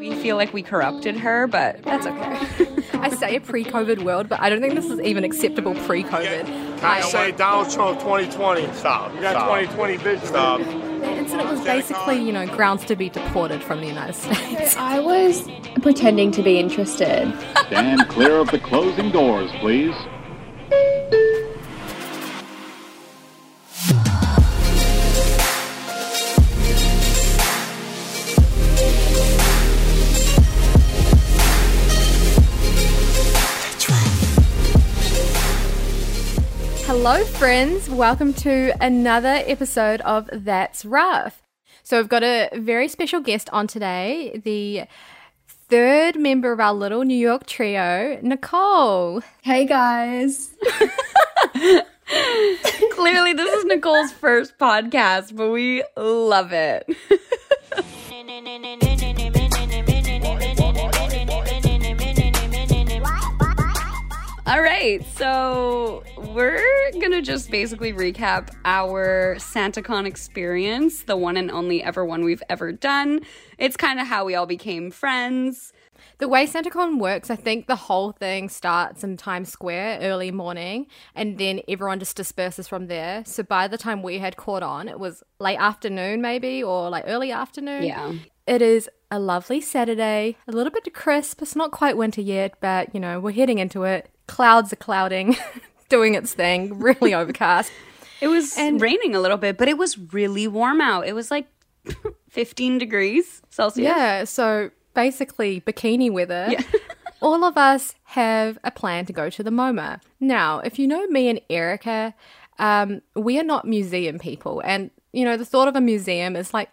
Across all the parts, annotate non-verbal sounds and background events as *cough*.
We feel like we corrupted her, but that's okay. *laughs* I say a pre-COVID world, but I don't think this is even acceptable pre-COVID. I say Donald Trump 2020. Stop. You got Stop. 2020 vision. Stop. That incident was basically, you know, grounds to be deported from the United States. *laughs* I was pretending to be interested. Stand clear of the closing doors, please. Hello, friends. Welcome to another episode of That's Rough. So, we've got a very special guest on today, the third member of our little New York trio, Nicole. Hey guys. *laughs* Clearly, this is Nicole's first podcast, but we love it. *laughs* All right, so we're gonna just basically recap our SantaCon experience, the one and only ever one we've ever done. It's kind of how we all became friends. The way SantaCon works, I think the whole thing starts in Times Square early morning and then everyone just disperses from there. So by the time we had caught on, it was late afternoon, maybe, or like early afternoon. Yeah. It is a lovely Saturday, a little bit crisp. It's not quite winter yet, but you know, we're heading into it. Clouds are clouding, *laughs* doing its thing, really overcast. It was And- raining a little bit, but it was really warm out. It was like *laughs* 15 degrees Celsius. Yeah, so basically bikini weather. *laughs* All of us have a plan to go to the MoMA. Now, if you know me and Erica, um, we are not museum people. And, you know, the thought of a museum is like,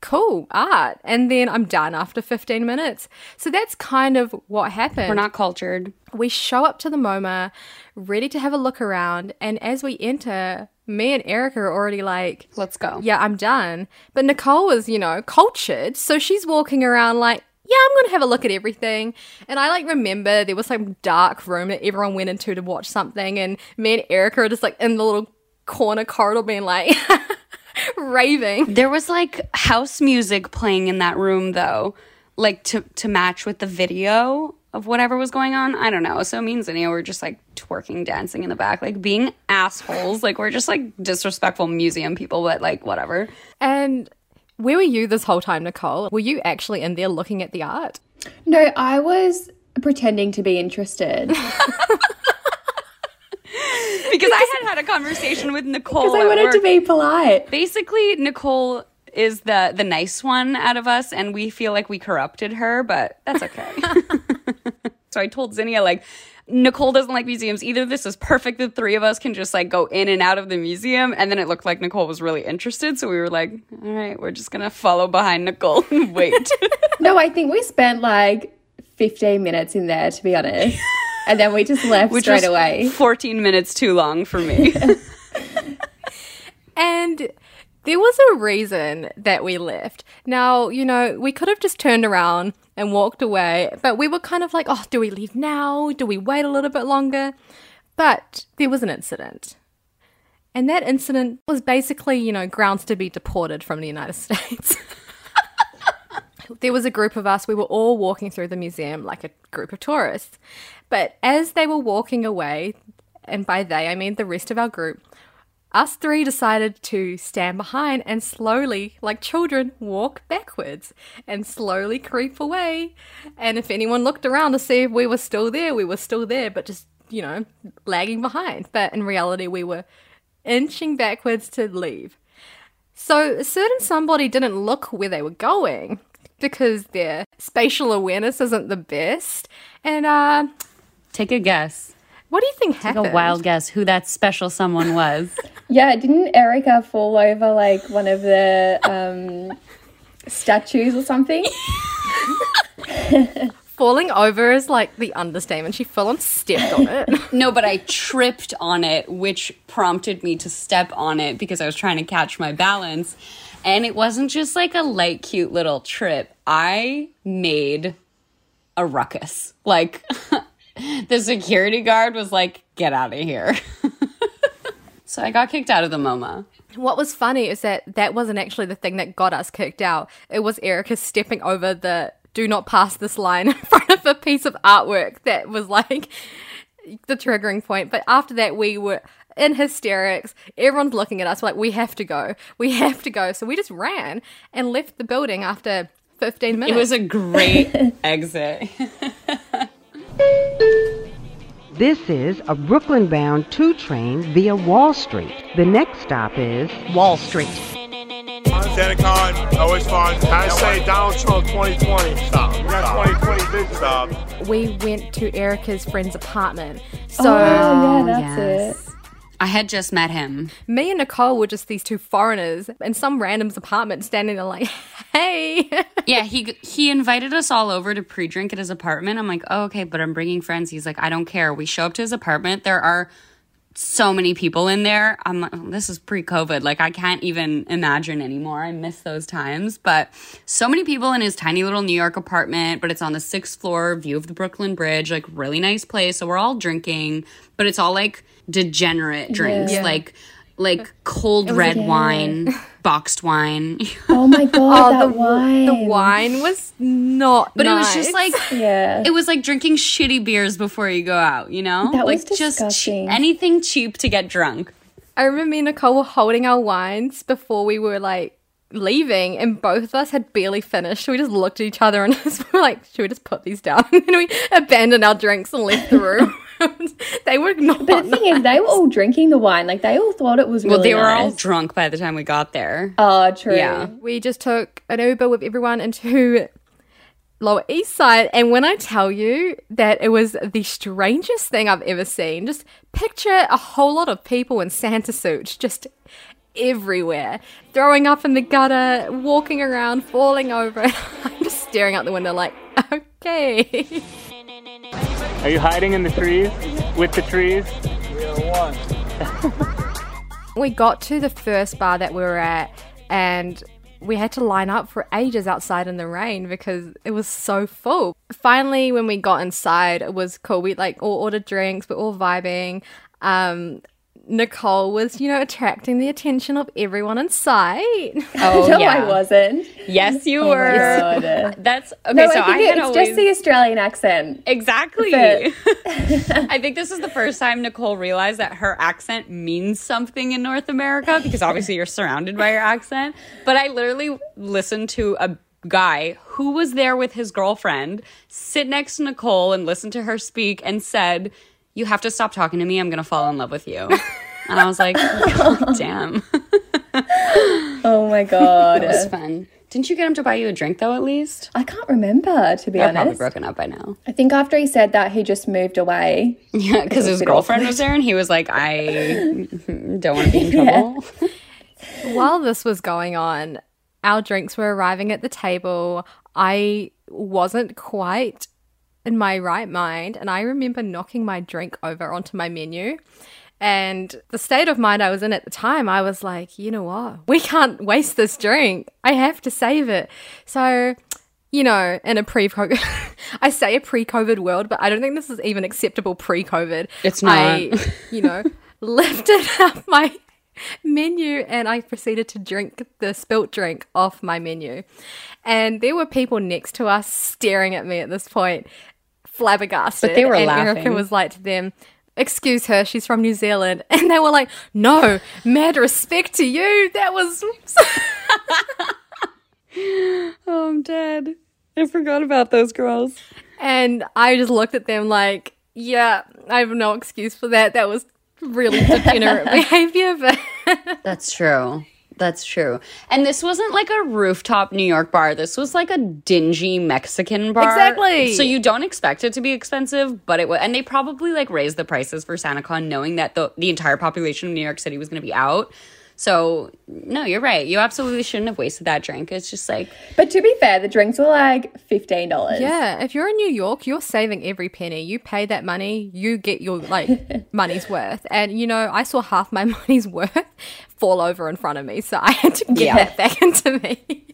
cool, art. And then I'm done after 15 minutes. So that's kind of what happened. We're not cultured. we show up to the MoMA, ready to have a look around. And as we enter, me and Erica are already like, Let's go. yeah, I'm done. But Nicole was, you know, cultured. So she's walking around like, yeah, I'm to have a look at everything. And I like remember there was some dark room that everyone went into to watch something. And me and Erica are just like in the little corner corridor being like, *laughs* raving. There was like house music playing in that room though, like to to match with the video of whatever was going on. I don't know. So me and Zinnia were just like twerking, dancing in the back, like being assholes. Like we're just like disrespectful museum people, but like whatever. And where were you this whole time, Nicole? Were you actually in there looking at the art? No, I was pretending to be interested. *laughs* *laughs* Because I had had a conversation with Nicole. Because I wanted work. to be polite. basically Nicole is the the nice one out of us and we feel like we corrupted her but that's okay *laughs* *laughs* so i told zinnia like nicole doesn't like museums either this is perfect the three of us can just like go in and out of the museum and then it looked like nicole was really interested so we were like all right we're just gonna follow behind nicole and wait No, I think we spent like 15 minutes in there, to be honest. And then we just left which straight was away. 14 minutes too long for me *laughs* And there was a reason that we left. Now, you know, we could have just turned around and walked away, but we were kind of like, oh, do we leave now? Do we wait a little bit longer? But there was an incident. And that incident was basically, you know, grounds to be deported from the United *laughs* States. there was a group of us, we were all walking through the museum like a group of tourists. But as they were walking away, and by they I mean the rest of our group, us three decided to stand behind and slowly, like children, walk backwards and slowly creep away. And if anyone looked around to see if we were still there, we were still there, but just, you know, lagging behind. But in reality, we were inching backwards to leave. So a certain somebody didn't look where they were going because their spatial awareness isn't the best. And uh, Take a guess. what do you think Take happened? a wild guess who that special someone was. *laughs* Yeah, didn't Erica fall over like one of the um, statues or something? *laughs* Falling over is like the understatement. She fell on stepped on it. *laughs* No, but I tripped on it, which prompted me to step on it because I was trying to catch my balance. And it wasn't just like a light, cute little trip. I made a ruckus. Like, the security guard was like, get out of here. *laughs* so I got kicked out of the MoMA. what was funny is that that wasn't actually the thing that got us kicked out. It was Erica stepping over the do not pass this line *laughs* in front of a piece of artwork that was like the triggering point. But after that, we were in hysterics. Everyone's looking at us like, we have to go. We have to go. So we just ran and left the building after 15 minutes. It was a great *laughs* exit. This is a Brooklyn bound 2 train via Wall Street. The next stop is Wall Street. SantaCon, always fun. I say Donald Trump 2020. Stop. We got 2020 vision. Stop. we went to Erica's friend's apartment. So oh, yeah, that's it. I had just met him. me and Nicole were just these two foreigners in some random's apartment standing there like, hey. *laughs* Yeah, he he invited us all over to pre-drink at his apartment. I'm like, oh, okay, but I'm bringing friends. He's like, I don't care. We show up to his apartment. There are so many people in there. I'm like, oh, this is pre-COVID. Like, I can't even imagine anymore. I miss those times. But so many people in his tiny little New York apartment. But it's on the sixth floor, view of the Brooklyn Bridge. Like, really nice place. So we're all drinking, but it's all like degenerate drinks, Yeah. like like cold red Yeah. wine, *laughs* boxed wine. Oh my *laughs* god, oh, that the, wine. the wine was not But it was just like Yeah. it was like drinking shitty beers before you go out, you know? That like was just che- disgusting. anything cheap to get drunk. I remember me and Nicole were holding our wines before we were like leaving, and both of us had barely finished. So we just looked at each other and *laughs* just were like, "Should we just put these down?" And we abandoned our drinks and left the room. *laughs* they were not. But the thing is, they were all drinking the wine. Like they all thought it was really Well, they were all drunk by the time we got there. Oh, true. Yeah. we just took an Uber with everyone into Lower East Side, and when I tell you that it was the strangest thing I've ever seen, just picture a whole lot of people in Santa suits just everywhere, throwing up in the gutter, walking around, falling over. *laughs* I'm just staring out the window like, okay. *laughs* Are you hiding in the trees? With the trees? *laughs* we got to the first bar that we were at and we had to line up for ages outside in the rain because it was so full. Finally, when we got inside, it was cool. We like all ordered drinks, we're all vibing. Um, Nicole was, you know, attracting the attention of everyone in sight. *laughs* Oh, no, I wasn't. Yes, you Oh were. *laughs* That's okay. No, so I think I it's always just the Australian accent. exactly. *laughs* I think this is the first time Nicole realized that her accent means something in North America because obviously you're surrounded by your accent. But I literally listened to a guy who was there with his girlfriend sit next to Nicole and listen to her speak and said, "You have to stop talking to me. I'm going to fall in love with you." And I was like, God *laughs* oh, damn. *laughs* Oh my god. It was fun. Didn't you get him to buy you a drink though, at least? I can't remember to be They're probably honest. broken up by now. I think after he said that, he just moved away. Yeah, because his girlfriend was there and he was like, I *laughs* don't want to be in trouble. While this was going on, our drinks were arriving at the table. I wasn't quite in my right mind, and I remember knocking my drink over onto my menu. And the state of mind I was in at the time, I was like, you know what? We can't waste this drink. I have to save it. So, you know, in a pre *laughs* COVID, I say a pre COVID world, but I don't think this is even acceptable pre COVID. It's not. I, you know, *laughs* lifted up my menu and I proceeded to drink the spilt drink off my menu. And there were people next to us staring at me at this point, flabbergasted. But they were and Erica was like to them, Excuse her, she's from New Zealand. *laughs* And they were like, No, mad respect to you. That was. *laughs* oh, I'm dead. I forgot about those girls. and I just looked at them like, Yeah, I have no excuse for that. That was really *laughs* degenerate behavior. But That's true. That's true. And this wasn't like a rooftop New York bar. This was like a dingy Mexican bar. Exactly. So you don't expect it to be expensive, but it was. And they probably like raised the prices for SantaCon knowing that the, the entire population of New York City was going to be out. So, no, you're right. You absolutely shouldn't have wasted that drink. It's just like, But to be fair, the drinks were like fifteen dollars. Yeah, if you're in New York, you're saving every penny. You pay that money, you get your like *laughs* money's worth. And you know, I saw half my *laughs* money's worth fall over in front of me, so I had to get Yeah. that back *laughs* into me.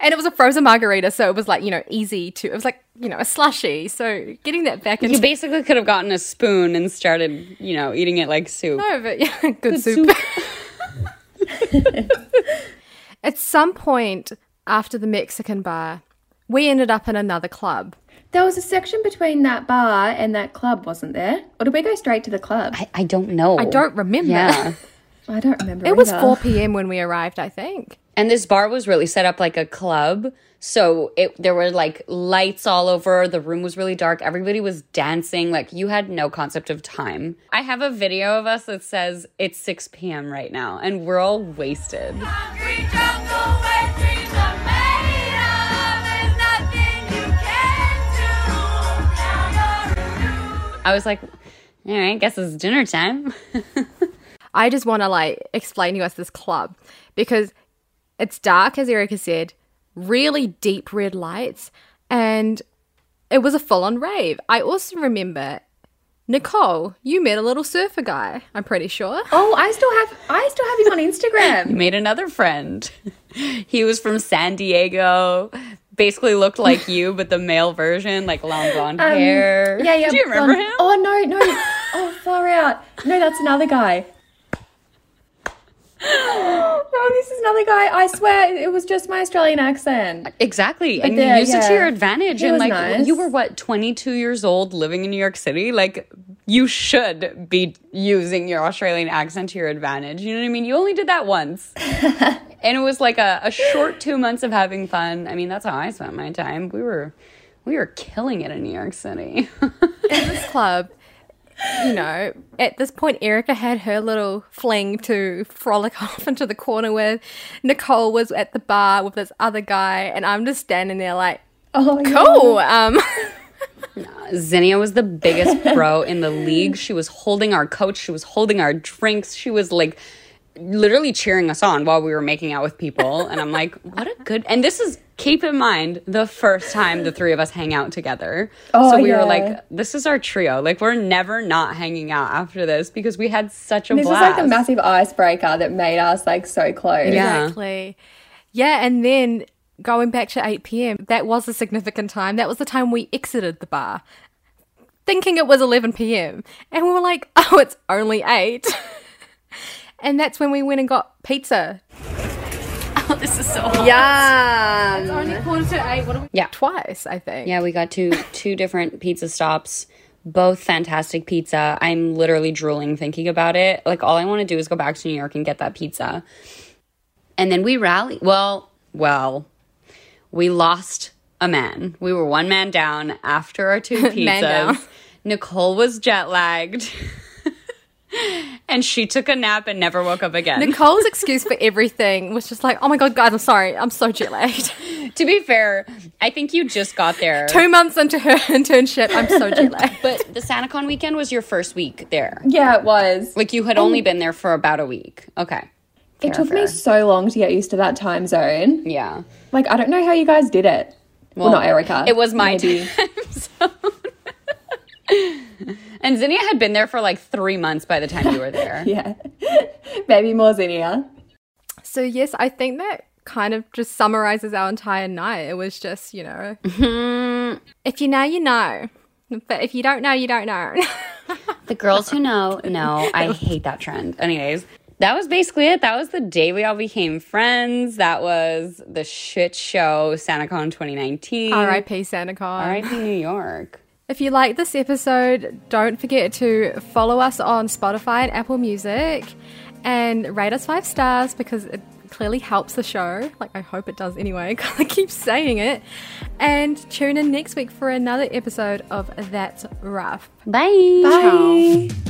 And it was a frozen margarita, so it was like you know easy to. It was like you know a slushy, so getting that back into you basically could have gotten a spoon and started, you know, eating it like soup. No, but yeah, good, soup. *laughs* At some point after the Mexican bar, we ended up in another club. There was a section between that bar and that club, wasn't there? Or did we go straight to the club? I, I don't know. I don't remember. Yeah. *laughs* I don't remember. It was 4 p.m. when we arrived, I think. And this bar was really set up like a club. So it there were like lights all over. The room was really dark. Everybody was dancing. Like you had no concept of time. I have a video of us that says it's 6 p.m. right now, and we're all wasted. I was like, all right, guess it's dinner time. *laughs* I just want to like explain to you us this club because it's dark, as Erica said, really deep red lights, and it was a full on rave. I also remember, Nicole, you met a little surfer guy, I'm pretty sure. Oh, I still have I still have him on Instagram. *laughs* You made another friend. *laughs* he was from San Diego. Basically looked like you, but the male version, like long blonde hair. Um, Yeah, yeah. Do you remember blonde- him? Oh no, no. Oh, far out. No, that's another guy. No, this is another guy. I swear it was just my Australian accent. Exactly. And there, you used it to your advantage. He and was like nice. you were what, 22 years old living in New York City? Like you should be using your Australian accent to your advantage. You know what I mean? You only did that once. *laughs* and it was like a, a short two months of having fun. I mean, that's how I spent my time. We were we were killing it in New York City. In *laughs* this club, you know, at this point, Erica had her little fling to frolic *laughs* off into the corner with. Nicole was at the bar with this other guy, and I'm just standing there like, Oh, yeah. cool. Um, *laughs* Zinnia was the biggest *laughs* pro in the league. She was holding our coach. She was holding our drinks. She was like literally cheering us on while we were making out with people. And I'm like, what a good. And this is, keep in mind, the first time the three of us hang out together. Oh, so we yeah. were like, this is our trio. Like, we're never not hanging out after this because we had such a This was like a massive icebreaker that made us like so close. Yeah. Exactly. Yeah, and then going back to 8 p.m., that was a significant time. That was the time we exited the bar, thinking it was 11 p.m. And we were like, *laughs* oh, it's only 8. *laughs* and that's when we went and got pizza. *laughs* Oh, this is so Yeah. It's only quarter to 8. What we? Yeah. Twice, I think. Yeah, we got to two different pizza stops, both fantastic pizza. I'm literally drooling thinking about it. Like all I want to do is go back to New York and get that pizza. And then we rally. Well, well, we lost a man. We were one man down after our two *laughs* pizzas. Nicole was jet lagged. *laughs* and she took a nap and never woke up again. Nicole's *laughs* excuse for everything was just like, oh my god, guys, I'm sorry. I'm so jet lagged. To be fair, I think you just got there. Two months into her *laughs* internship, I'm so *laughs* jet lagged. But the SantaCon weekend was your first week there. Yeah, it was. Like you had only um, been there for about a week. Okay. It Fair, took me so long to get used to that time zone. Yeah. Like, I don't know how you guys did it. Well, not Erica. It was my Maybe. time zone. *laughs* and Zinnia had been there for like three months by the time you were there. Yeah. Maybe more Zinnia. So yes, I think that kind of just summarizes our entire night. It was just, you know, mm-hmm. if you know, you know. But if you don't know, you don't know. *laughs* The girls who know, know. I *laughs* hate that trend. Anyways, that was basically it. That was the day we all became friends. That was the shit show, SantaCon 2019. R.I.P. SantaCon. R.I.P. New York. If you like this episode, don't forget to follow us on Spotify and Apple Music and rate us five stars because it clearly helps the show. Like, I hope it does anyway, *laughs* because I keep saying it. And tune in next week for another episode of That's Rough. Bye. Ciao.